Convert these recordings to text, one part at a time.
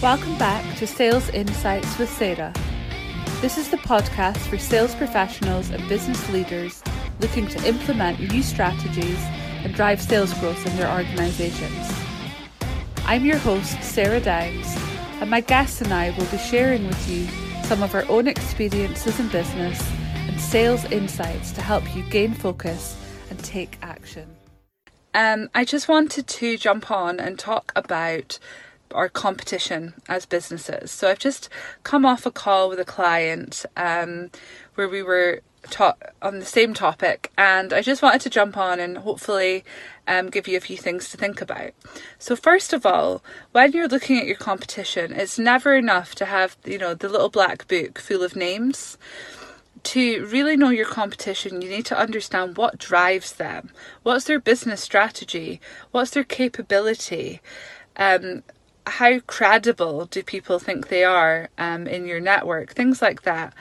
Welcome back to Sales Insights with Sarah. This is the podcast for sales professionals and business leaders looking to implement new strategies and drive sales growth in their organisations. I'm your host, Sarah Downs, and my guests and I will be sharing with you some of our own experiences in business and sales insights to help you gain focus and take action. Um, I just wanted to jump on and talk about our competition as businesses. So I've just come off a call with a client um, where we were taught on the same topic, and I just wanted to jump on and hopefully um, give you a few things to think about. So first of all, when you're looking at your competition, it's never enough to have you know the little black book full of names. To really know your competition, you need to understand what drives them. What's their business strategy? What's their capability? Um, how credible do people think they are um, in your network? Things like that.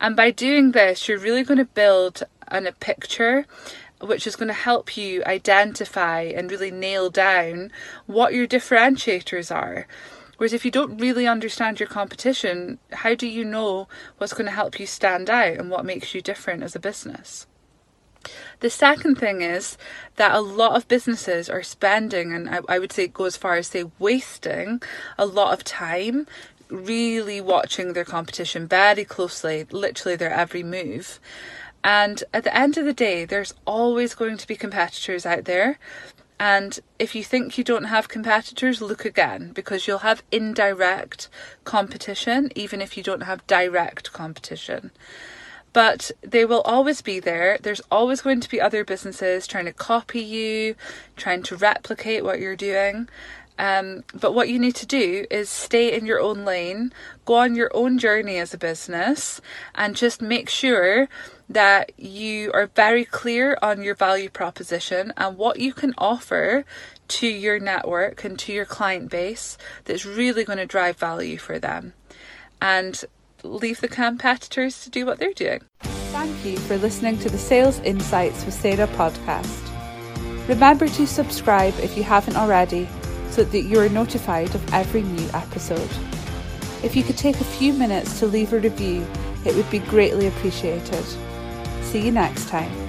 And by doing this, you're really going to build an, a picture which is going to help you identify and really nail down what your differentiators are. Whereas if you don't really understand your competition, how do you know what's going to help you stand out and what makes you different as a business? The second thing is that a lot of businesses are spending, and I, I would say go as far as say wasting, a lot of time really watching their competition very closely, literally their every move. And at the end of the day, there's always going to be competitors out there. And if you think you don't have competitors, look again because you'll have indirect competition, even if you don't have direct competition but they will always be there. There's always going to be other businesses trying to copy you, trying to replicate what you're doing. Um, but what you need to do is stay in your own lane, go on your own journey as a business, and just make sure that you are very clear on your value proposition and what you can offer to your network and to your client base that's really going to drive value for them. And leave the competitors to do what they're doing. Thank you for listening to the Sales Insights with Sarah podcast. Remember to subscribe if you haven't already so that you are notified of every new episode. If you could take a few minutes to leave a review, it would be greatly appreciated. See you next time.